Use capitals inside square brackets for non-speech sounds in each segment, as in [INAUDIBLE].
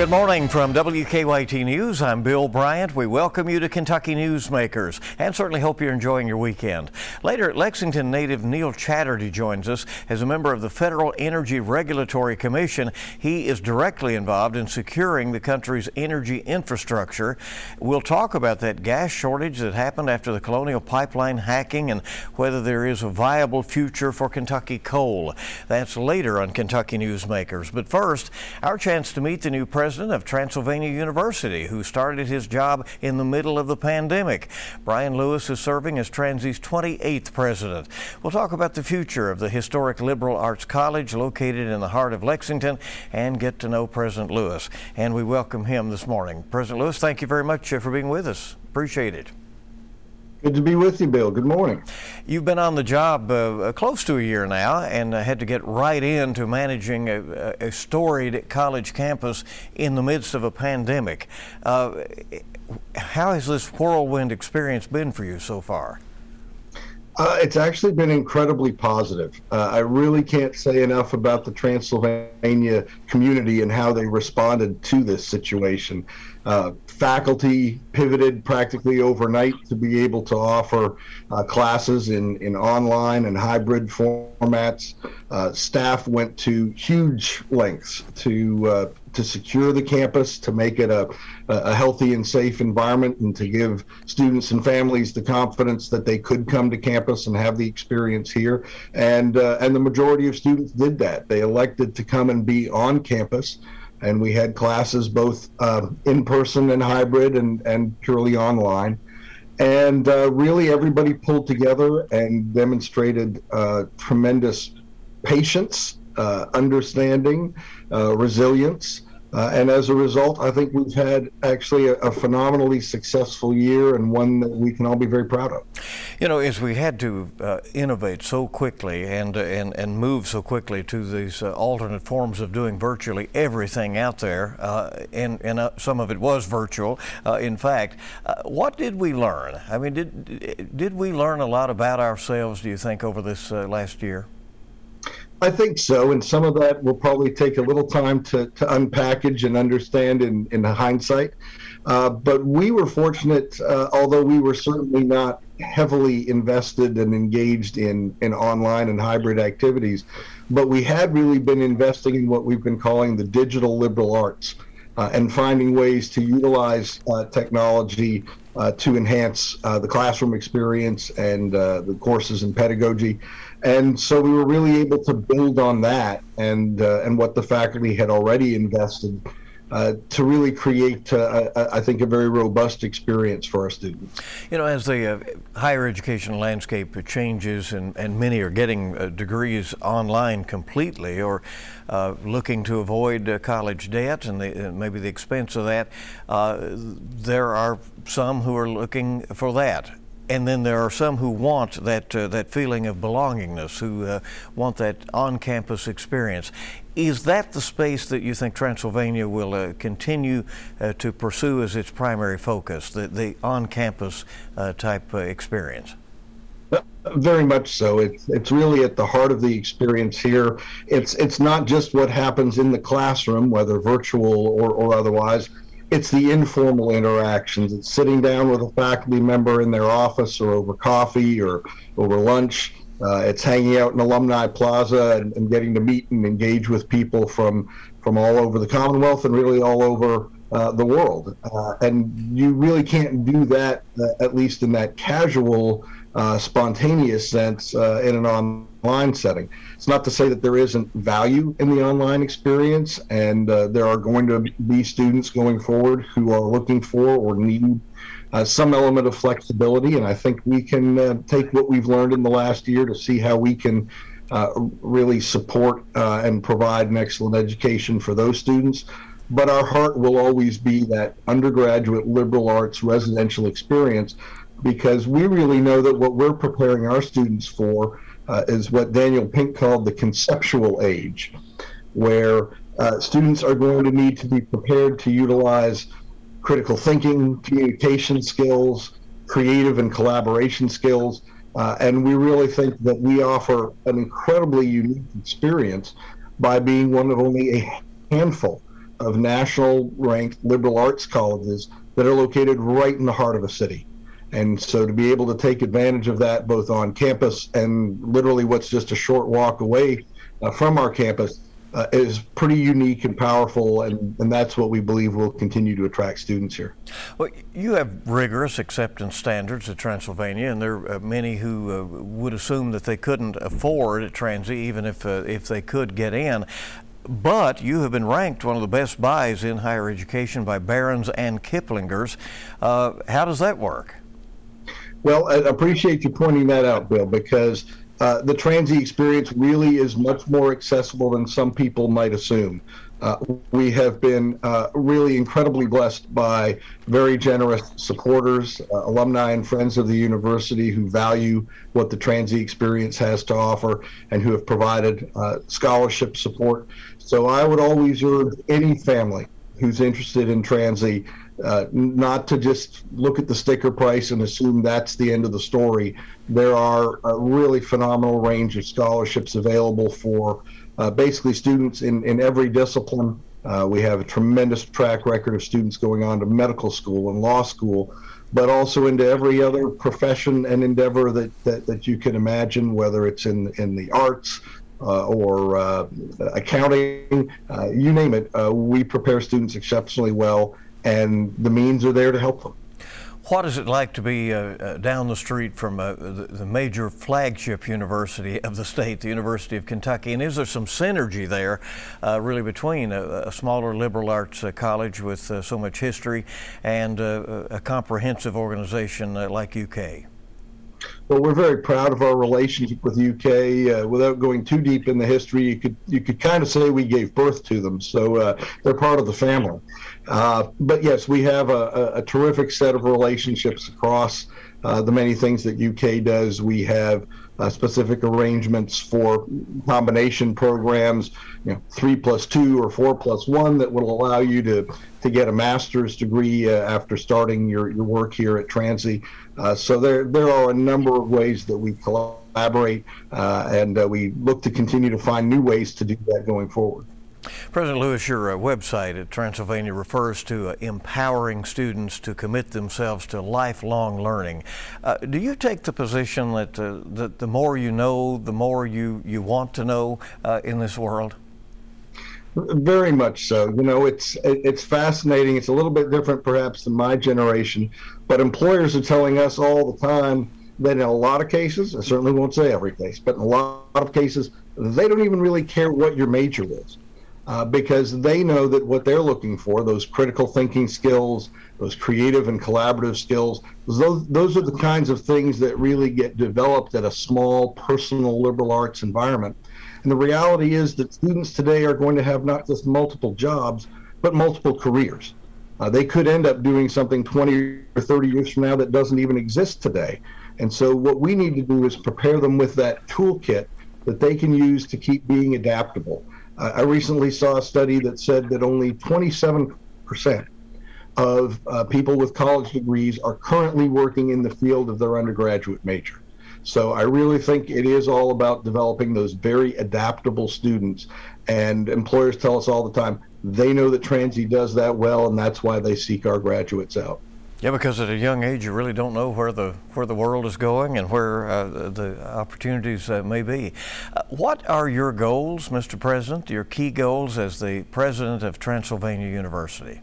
Good morning from WKYT News. I'm Bill Bryant. We welcome you to Kentucky Newsmakers and certainly hope you're enjoying your weekend. Later, Lexington native Neil Chatterjee joins us as a member of the Federal Energy Regulatory Commission. He is directly involved in securing the country's energy infrastructure. We'll talk about that gas shortage that happened after the Colonial Pipeline hacking and whether there is a viable future for Kentucky coal. That's later on Kentucky Newsmakers. But first, our chance to meet the new president of Transylvania University, who started his job in the middle of the pandemic. Brien Lewis is serving as Transy's 28th president. We'll talk about the future of the historic liberal arts college located in the heart of Lexington and get to know President Lewis. And we welcome him this morning. President Lewis, thank you very much uh, for being with us. Appreciate it. Good to be with you, Bill. Good morning. You've been on the job uh, uh, close to a year now and uh, had to get right into managing a, a, storied college campus in the midst of a pandemic. Uh, how has this whirlwind experience been for you so far? Uh, it's actually been incredibly positive. Uh, I really can't say enough about the Transylvania community and how they responded to this situation. Uh, faculty pivoted practically overnight to be able to offer uh, classes in, in online and hybrid formats. Uh, staff went to huge lengths to uh, to secure the campus, to make it a, a healthy and safe environment, and to give students and families the confidence that they could come to campus and have the experience here. And uh, and the majority of students did that. They elected to come and be on campus and we had classes both uh, in person and hybrid and, and purely online. And uh, really, everybody pulled together and demonstrated uh, tremendous patience, uh, understanding, uh, resilience, uh, and as a result, I think we've had actually a, a, phenomenally successful year and one that we can all be very proud of. You know, as we had to uh, innovate so quickly and, uh, and, and move so quickly to these uh, alternate forms of doing virtually everything out there, uh, and, and uh, some of it was virtual, in fact, what did we learn? I mean, did, did we learn a lot about ourselves, do you think, over this last year? I think so, and some of that will probably take a little time to, to unpackage and understand in, in hindsight. Uh, but we were fortunate, uh, although we were certainly not heavily invested and engaged in, in online and hybrid activities, but we had really been investing in what we've been calling the digital liberal arts uh, and finding ways to utilize uh, technology uh, to enhance uh, the classroom experience and the courses and pedagogy and so we were really able to build on that and uh, and what the faculty had already invested uh, to really create, uh, I think, a very robust experience for our students. You know, as the uh, higher education landscape changes and, and many are getting uh, degrees online completely or uh, looking to avoid college debt and the, maybe the expense of that, there are some who are looking for that and then there are some who want that uh, that feeling of belongingness, who uh, want that on-campus experience. Is that the space that you think Transylvania will uh, continue uh, to pursue as its primary focus, the, the on-campus uh, type uh, experience? Very much so. It's it's really at the heart of the experience here. It's it's not just what happens in the classroom, whether virtual or, or otherwise it's the informal interactions. It's sitting down with a faculty member in their office or over coffee or over lunch. Uh, it's hanging out in Alumni Plaza and, and, getting to meet and engage with people from from all over the Commonwealth and really all over uh, the world. Uh, and you really can't do that, uh, at least in that casual, uh, spontaneous sense, uh, in an online setting. It's not to say that there isn't value in the online experience, and uh, there are going to be students going forward who are looking for or need uh, some element of flexibility. And I think we can uh, take what we've learned in the last year to see how we can uh, really support uh, and provide an excellent education for those students. But our heart will always be that undergraduate liberal arts residential experience because we really know that what we're preparing our students for uh, is what Daniel Pink called the conceptual age, where uh, students are going to need to be prepared to utilize critical thinking, communication skills, creative and collaboration skills. Uh, and we really think that we offer an incredibly unique experience by being one of only a handful of national ranked liberal arts colleges that are located right in the heart of a city. And so to be able to take advantage of that both on campus and literally what's just a short walk away uh, from our campus uh, is pretty unique and powerful, and, and that's what we believe will continue to attract students here. Well, you have rigorous acceptance standards at Transylvania, and there are many who uh, would assume that they couldn't afford at Transy even if, uh, if they could get in. But you have been ranked one of the best buys in higher education by Barron's and Kiplinger's. Uh, how does that work? Well, I appreciate you pointing that out, Bill, because uh, the Transy experience really is much more accessible than some people might assume. Uh, we have been uh, really incredibly blessed by very generous supporters, uh, alumni, and friends of the university who value what the Transy experience has to offer and who have provided uh, scholarship support. So I would always urge any family who's interested in Transy uh, not to just look at the sticker price and assume that's the end of the story. There are a really phenomenal range of scholarships available for uh, basically students in, in every discipline. Uh, we have a tremendous track record of students going on to medical school and law school, but also into every other profession and endeavor that, that, that you can imagine, whether it's in, in the arts, uh, or uh, accounting, uh, you name it. Uh, we prepare students exceptionally well, and the means are there to help them. What is it like to be uh, uh, down the street from uh, the, the, major flagship university of the state, the University of Kentucky? And is there some synergy there, uh, really, between a, a, smaller liberal arts uh, college with uh, so much history and a comprehensive organization like UK? Well, we're very proud of our relationship with UK. Uh, without going too deep in the history, you could you could kind of say we gave birth to them, so uh, they're part of the family. Uh, but yes, we have a, a, terrific set of relationships across uh, the many things that UK does. We have uh, specific arrangements for combination programs, you know, three plus two or four plus one that will allow you to to get a master's degree uh, after starting your, your work here at Transy. Uh, so there there are a number of ways that we collaborate, uh, and uh, we look to continue to find new ways to do that going forward. President Lewis, your uh, website at Transylvania refers to uh, empowering students to commit themselves to lifelong learning. Uh, do you take the position that, uh, that the more you know, the more you, you want to know uh, in this world? Very much so. You know, it's it's fascinating. It's a little bit different, perhaps, than my generation, but employers are telling us all the time that in a lot of cases, I certainly won't say every case, but in a lot of cases, they don't even really care what your major is uh, because they know that what they're looking for, those critical thinking skills, those creative and collaborative skills, those, those are the kinds of things that really get developed at a small personal liberal arts environment. And the reality is that students today are going to have not just multiple jobs, but multiple careers. Uh, they could end up doing something 20 or 30 years from now that doesn't even exist today. And so, what we need to do is prepare them with that toolkit that they can use to keep being adaptable. I recently saw a study that said that only 27% of uh, people with college degrees are currently working in the field of their undergraduate major. So I really think it is all about developing those very adaptable students. And employers tell us all the time they know that Transy does that well, and that's why they seek our graduates out. Yeah, because at a young age, you really don't know where the where the world is going and where uh, the opportunities uh, may be. Uh, what are your goals, Mr. President? Your key goals as the president of Transylvania University?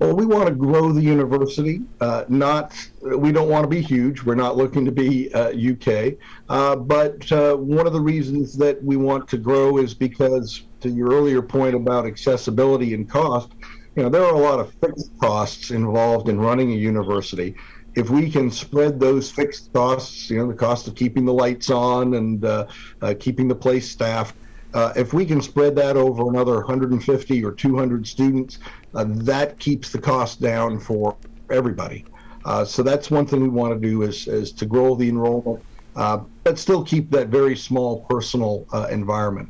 Well, we want to grow the university. Uh, not, we don't want to be huge. We're not looking to be UK. Uh, uh, but one of the reasons that we want to grow is because, to your earlier point about accessibility and cost, you know, there are a lot of fixed costs involved in running a university. If we can spread those fixed costs, you know, the cost of keeping the lights on and uh, uh, keeping the place staffed, uh, if we can spread that over another 150 or 200 students, uh, that keeps the cost down for everybody. Uh, so that's one thing we want to do is, is to grow the enrollment, uh, but still keep that very small personal environment.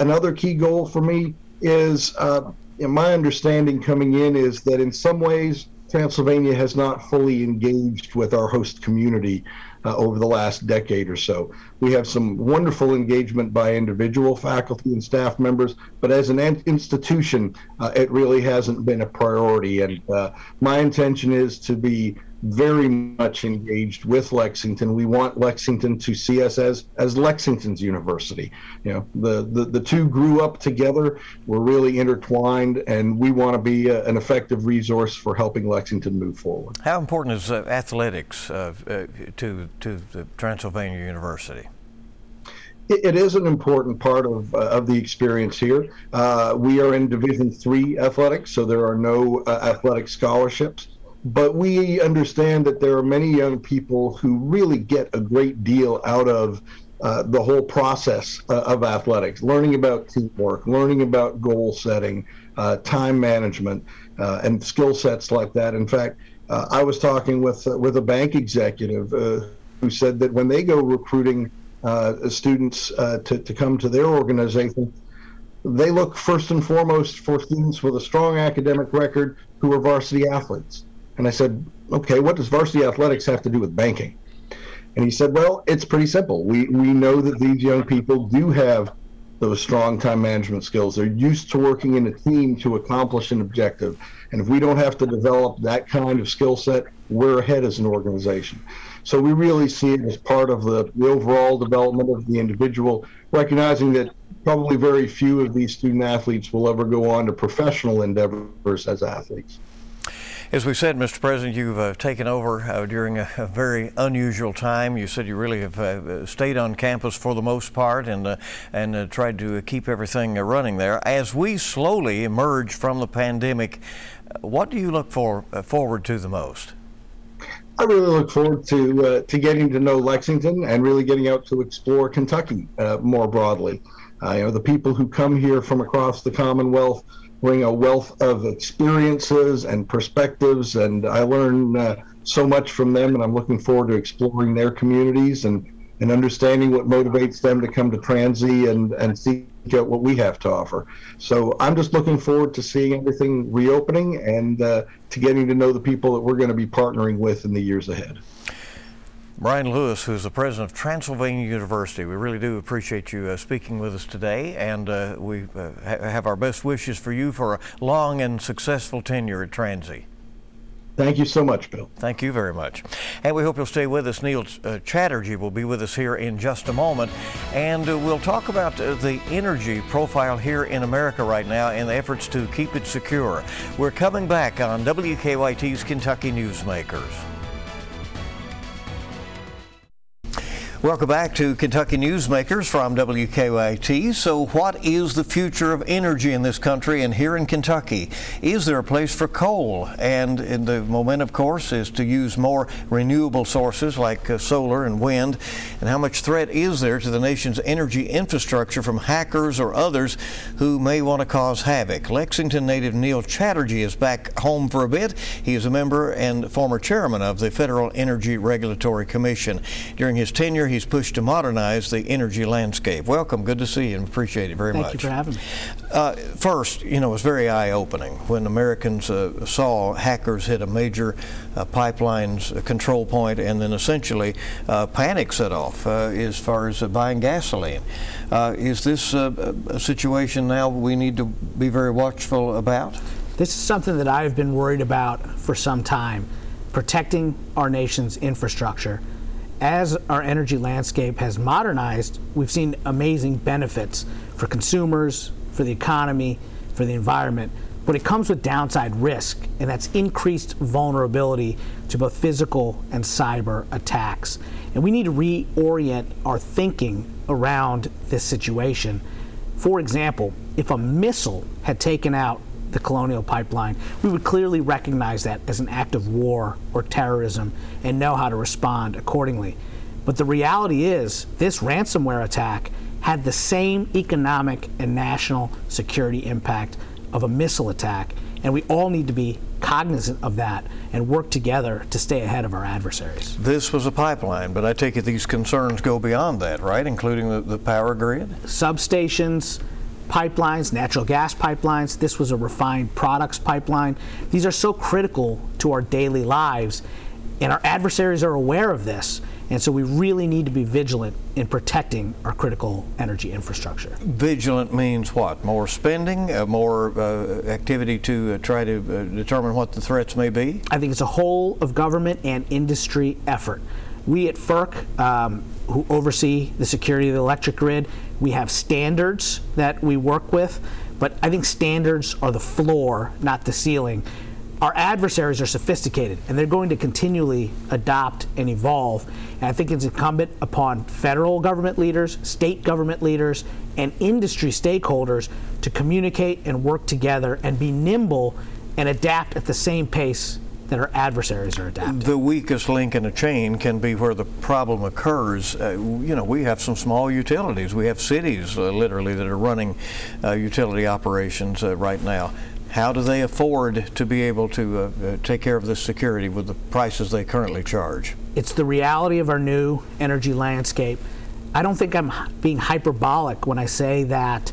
another key goal for me is my understanding coming in is that in some ways Transylvania has not fully engaged with our host community uh, over the last decade or so. We have some wonderful engagement by individual faculty and staff members, but as an institution, uh, it really hasn't been a priority. And uh, my intention is to be very much engaged with Lexington. We want Lexington to see us as as Lexington's university. You know, the the, the two grew up together. We're really intertwined, and we want to be a, an effective resource for helping Lexington move forward. How important is uh, athletics uh, uh, to to the Transylvania University? it is an important part of, uh, of the experience here. Uh, we are in Division Three athletics, so there are no uh, athletic scholarships. But we understand that there are many young people who really get a great deal out of uh, the whole process uh, of athletics, learning about teamwork, learning about goal setting, uh, time management, uh, and skill sets like that. In fact, uh, I was talking with uh, with a bank executive who said that when they go recruiting students to, to come to their organization, they look first and foremost for students with a strong academic record who are varsity athletes. And I said, okay, what does varsity athletics have to do with banking? And he said, well, it's pretty simple. We, we know that these young people do have those strong time management skills. They're used to working in a team to accomplish an objective. And if we don't have to develop that kind of skill set, we're ahead as an organization. So we really see it as part of the, the overall development of the individual, recognizing that probably very few of these student athletes will ever go on to professional endeavors as athletes. As we said, Mr. President, you've uh, taken over uh, during a, a, very unusual time. You said you really have uh, stayed on campus for the most part and uh, and uh, tried to keep everything uh, running there. As we slowly emerge from the pandemic, what do you look for forward to the most? I really look forward to to getting to know Lexington and really getting out to explore Kentucky more broadly. you know, the people who come here from across the Commonwealth bring a wealth of experiences and perspectives, and I learn uh, so much from them. And I'm looking forward to exploring their communities and and understanding what motivates them to come to Transy and and seek out what we have to offer. So I'm just looking forward to seeing everything reopening and uh, to getting to know the people that we're going to be partnering with in the years ahead. Brien Lewis, who's the president of Transylvania University. We really do appreciate you uh, speaking with us today, and uh, we uh, ha have our best wishes for you for a long and successful tenure at Transy. Thank you so much, Bill. Thank you very much. And we hope you'll stay with us. Neil uh, Chatterjee will be with us here in just a moment. And uh, we'll talk about uh, the energy profile here in America right now and the efforts to keep it secure. We're coming back on WKYT's Kentucky Newsmakers. Welcome back to Kentucky Newsmakers from WKYT. So, what is the future of energy in this country and here in Kentucky? Is there a place for coal? And, the moment, of course, is to use more renewable sources like uh, solar and wind. And how much threat is there to the nation's energy infrastructure from hackers or others who may want to cause havoc? Lexington native Neil Chatterjee is back home for a bit. He is a member and former chairman of the Federal Energy Regulatory Commission. During his tenure, he's pushed to modernize the energy landscape. Welcome. Good to see you and appreciate it very Thank much. Thank you for having me. Uh, first, you know, it was very eye opening when Americans uh, saw hackers hit a major uh, pipeline's control point and then essentially uh, panic set off uh, as far as uh, buying gasoline. is this a situation now we need to be very watchful about? This is something that I've been worried about for some time protecting our nation's infrastructure as our energy landscape has modernized, we've seen amazing benefits for consumers, for the economy, for the environment. But it comes with downside risk, and that's increased vulnerability to both physical and cyber attacks. And we need to reorient our thinking around this situation. For example, if a missile had taken out the colonial pipeline, we would clearly recognize that as an act of war or terrorism and know how to respond accordingly. But the reality is, this ransomware attack had the same economic and national security impact of a missile attack, and we all need to be cognizant of that and work together to stay ahead of our adversaries. This was a pipeline, but I take it these concerns go beyond that, right? Including the, the power grid? Substations, pipelines, natural gas pipelines. This was a refined products pipeline. These are so critical to our daily lives. And our adversaries are aware of this. And so we really need to be vigilant in protecting our critical energy infrastructure. Vigilant means what? More spending, uh, more uh, activity to uh, try to uh, determine what the threats may be? I think it's a whole of government and industry effort. We at FERC, um, who oversee the security of the electric grid, we have standards that we work with, but I think standards are the floor, not the ceiling our adversaries are sophisticated and they're going to continually adopt and evolve. And I think it's incumbent upon federal government leaders, state government leaders, and industry stakeholders to communicate and work together and be nimble and adapt at the same pace that our adversaries are adapting. The weakest link in a chain can be where the problem occurs. Uh, you know, we have some small utilities. We have cities, uh, literally, that are running uh, utility operations uh, right now. How do they afford to be able to uh, uh, take care of this security with the prices they currently charge? It's the reality of our new energy landscape. I don't think I'm being hyperbolic when I say that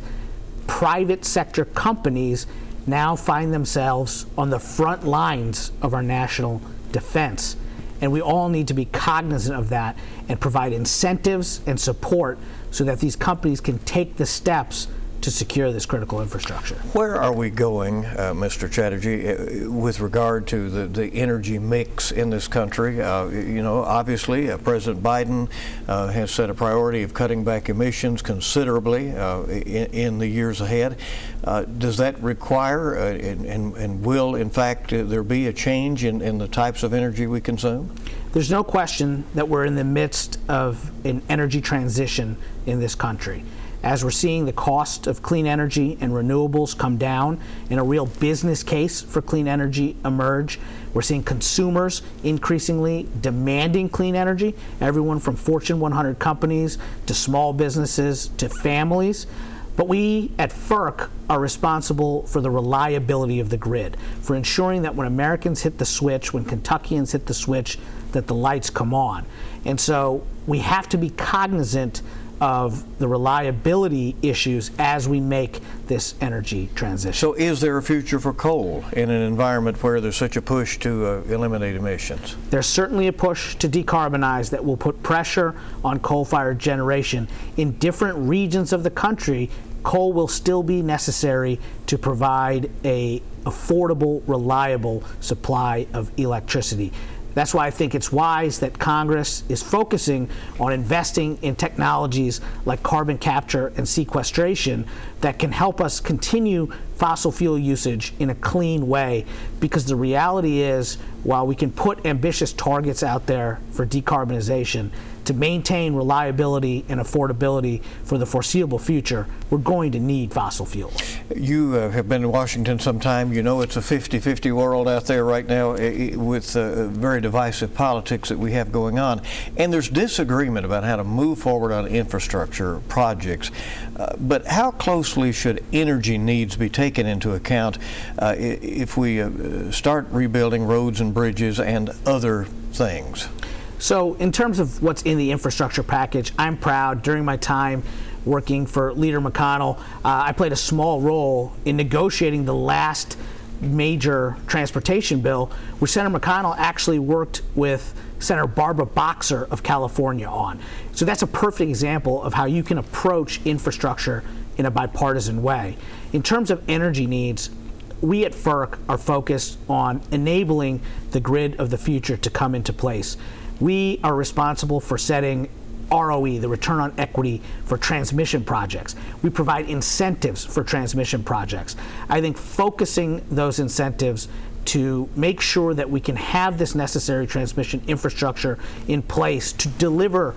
private sector companies now find themselves on the front lines of our national defense. And we all need to be cognizant of that and provide incentives and support so that these companies can take the steps to secure this critical infrastructure. Where are we going, uh, Mr. Chatterjee, uh, with regard to the, the energy mix in this country? Uh, you know, obviously, uh, President Biden uh, has set a priority of cutting back emissions considerably uh, in, in, the years ahead. does that require and, and, and, will, in fact, there be a change in, in the types of energy we consume? There's no question that we're in the midst of an energy transition in this country as we're seeing the cost of clean energy and renewables come down and a real business case for clean energy emerge. We're seeing consumers increasingly demanding clean energy, everyone from Fortune 100 companies to small businesses to families. But we at FERC are responsible for the reliability of the grid, for ensuring that when Americans hit the switch, when Kentuckians hit the switch, that the lights come on. And so we have to be cognizant of the reliability issues as we make this energy transition. So, is there a future for coal in an environment where there's such a push to uh, eliminate emissions? There's certainly a push to decarbonize that will put pressure on coal fired generation. In different regions of the country, coal will still be necessary to provide a affordable, reliable supply of electricity. That's why I think it's wise that Congress is focusing on investing in technologies like carbon capture and sequestration that can help us continue fossil fuel usage in a clean way. Because the reality is, while we can put ambitious targets out there for decarbonization, to maintain reliability and affordability for the foreseeable future, we're going to need fossil fuels. You uh, have been in Washington some time. You know it's a 50 50 world out there right now with uh, very divisive politics that we have going on. And there's disagreement about how to move forward on infrastructure projects. Uh, but how closely should energy needs be taken into account uh, if we uh, start rebuilding roads and bridges and other things? So, in terms of what's in the infrastructure package, I'm proud during my time working for Leader McConnell, uh, I played a small role in negotiating the last major transportation bill, which Senator McConnell actually worked with Senator Barbara Boxer of California on. So that's a perfect example of how you can approach infrastructure in a bipartisan way. In terms of energy needs, we at FERC are focused on enabling the grid of the future to come into place. We are responsible for setting ROE, the return on equity for transmission projects. We provide incentives for transmission projects. I think focusing those incentives to make sure that we can have this necessary transmission infrastructure in place to deliver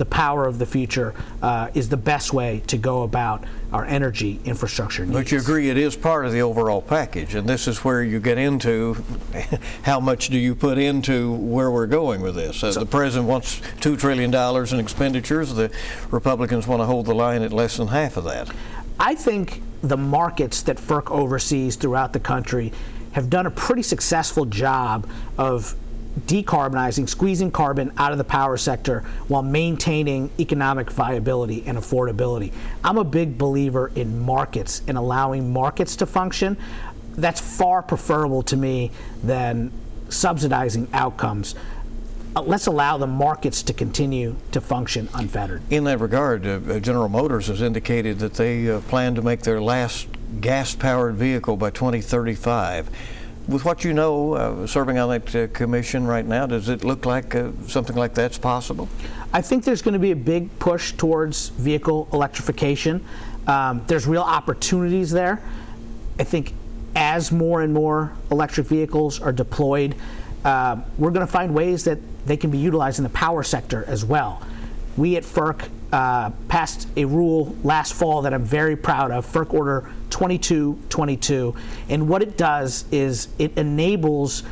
the power of the future uh, is the best way to go about our energy infrastructure needs. But you agree it is part of the overall package, and this is where you get into [LAUGHS] how much do you put into where we're going with this. Uh, so, the president wants $2 trillion in expenditures. The Republicans want to hold the line at less than half of that. I think the markets that FERC oversees throughout the country have done a pretty successful job of decarbonizing, squeezing carbon out of the power sector while maintaining economic viability and affordability. I'm a big believer in markets and allowing markets to function. That's far preferable to me than subsidizing outcomes. uh, let's allow the markets to continue to function unfettered. In that regard, uh, uh General Motors has indicated that they uh, plan to make their last gas powered vehicle by 2035 with what you know, uh, serving on that uh, commission right now, does it look like uh, something like that's possible? I think there's going to be a big push towards vehicle electrification. Um, there's real opportunities there. I think as more and more electric vehicles are deployed, uh, we're going to find ways that they can be utilized in the power sector as well. We at FERC uh, passed a rule last fall that I'm very proud of, FERC Order 2222. And what it does is it enables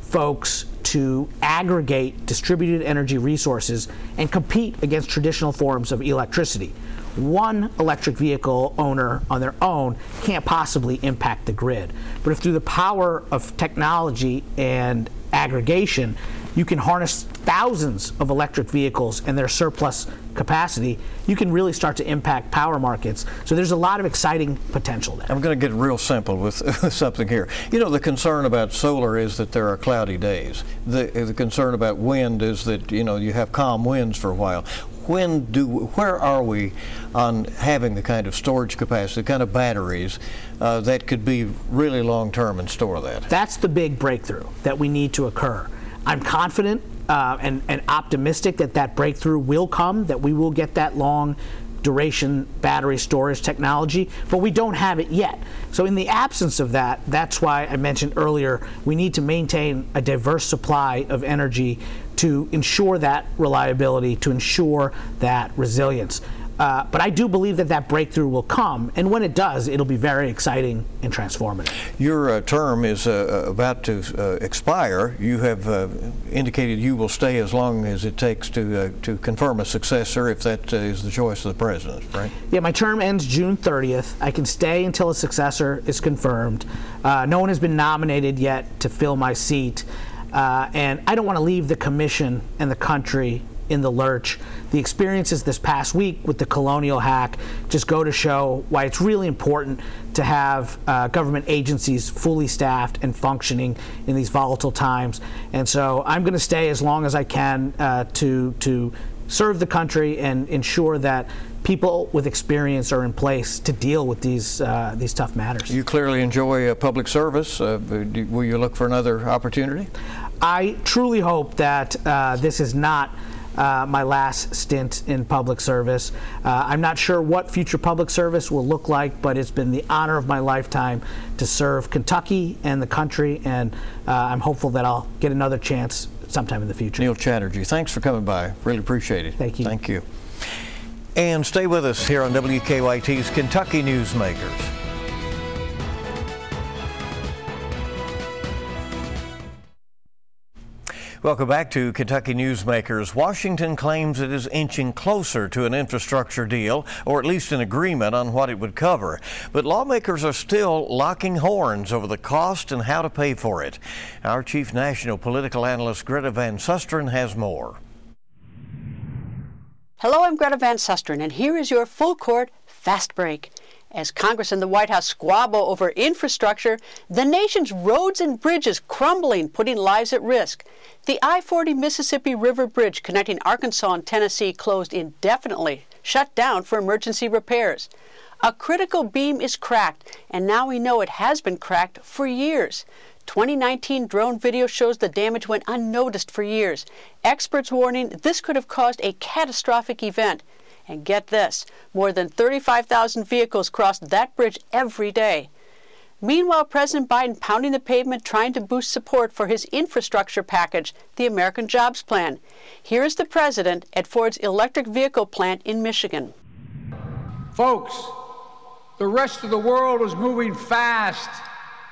folks to aggregate distributed energy resources and compete against traditional forms of electricity. One electric vehicle owner on their own can't possibly impact the grid. But if through the power of technology and aggregation, you can harness thousands of electric vehicles and their surplus capacity, you can really start to impact power markets. So there's a lot of exciting potential there. I'm going to get real simple with [LAUGHS] something here. You know, the concern about solar is that there are cloudy days. The, the concern about wind is that, you know, you have calm winds for a while when do where are we on having the kind of storage capacity, the kind of batteries uh, that could be really long term and store that? That's the big breakthrough that we need to occur. I'm confident uh, and, and optimistic that that breakthrough will come, that we will get that long duration battery storage technology, but we don't have it yet. So, in the absence of that, that's why I mentioned earlier we need to maintain a diverse supply of energy to ensure that reliability, to ensure that resilience. Uh, but I do believe that that breakthrough will come, and when it does, it'll be very exciting and transformative. Your uh, term is uh, uh about to uh, expire. You have uh, indicated you will stay as long as it takes to to confirm a successor, if that is the choice of the president, right? Yeah, my term ends June 30th. I can stay until a successor is confirmed. no one has been nominated yet to fill my seat. and I don't want to leave the commission and the country in the lurch. The experiences this past week with the colonial hack just go to show why it's really important to have uh, government agencies fully staffed and functioning in these volatile times. And so I'm going to stay as long as I can uh, to to serve the country and ensure that people with experience are in place to deal with these uh, these tough matters. You clearly enjoy uh, public service. Uh, will you look for another opportunity? I truly hope that uh, this is not uh, my last stint in public service. Uh, I'm not sure what future public service will look like, but it's been the honor of my lifetime to serve Kentucky and the country, and uh, I'm hopeful that I'll get another chance sometime in the future. Neil Chatterjee, thanks for coming by. Really appreciate it. Thank you. Thank you. And stay with us here on WKYT's Kentucky Newsmakers. Welcome back to Kentucky Newsmakers. Washington claims it is inching closer to an infrastructure deal, or at least an agreement on what it would cover. But lawmakers are still locking horns over the cost and how to pay for it. Our chief national political analyst, Greta Van Susteren, has more. Hello, I'm Greta Van Susteren, and here is your full court fast break. As Congress and the White House squabble over infrastructure, the nation's roads and bridges crumbling, putting lives at risk. The I 40 Mississippi River Bridge connecting Arkansas and Tennessee closed indefinitely, shut down for emergency repairs. A critical beam is cracked, and now we know it has been cracked for years. 2019 drone video shows the damage went unnoticed for years. Experts warning this could have caused a catastrophic event. And get this more than 35,000 vehicles cross that bridge every day. Meanwhile, President Biden pounding the pavement trying to boost support for his infrastructure package, the American Jobs Plan. Here is the president at Ford's electric vehicle plant in Michigan. Folks, the rest of the world is moving fast.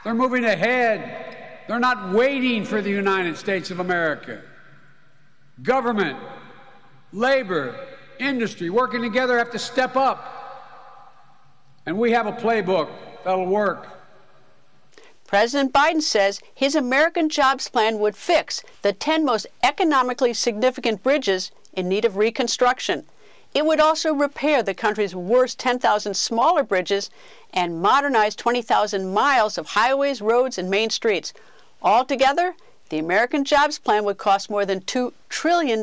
They're moving ahead. They're not waiting for the United States of America. Government, labor, industry working together have to step up. And we have a playbook that'll work. President Biden says his American Jobs Plan would fix the 10 most economically significant bridges in need of reconstruction. It would also repair the country's worst 10,000 smaller bridges and modernize 20,000 miles of highways, roads, and main streets. Altogether, The American Jobs Plan would cost more than $2 trillion.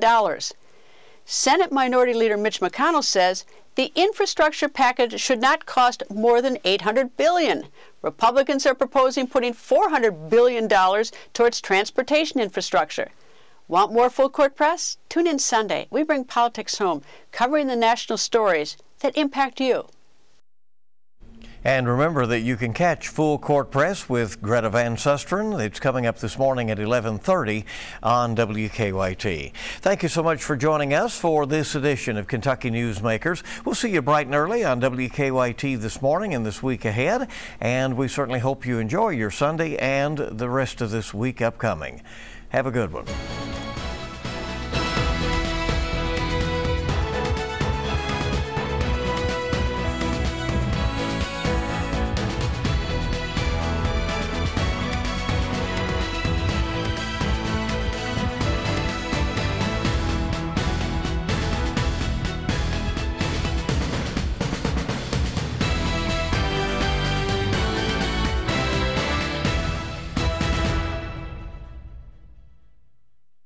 Senate Minority Leader Mitch McConnell says the infrastructure package should not cost more than 800 billion. Republicans are proposing putting 400 billion dollars towards transportation infrastructure. Want more full court press? Tune in Sunday. We bring politics home, covering the national stories that impact you. And remember that you can catch Full Court Press with Greta Van Susteren. It's coming up this morning at 11:30 on WKYT. Thank you so much for joining us for this edition of Kentucky Newsmakers. We'll see you bright and early on WKYT this morning and this week ahead, and we certainly hope you enjoy your Sunday and the rest of this week upcoming. Have a good one.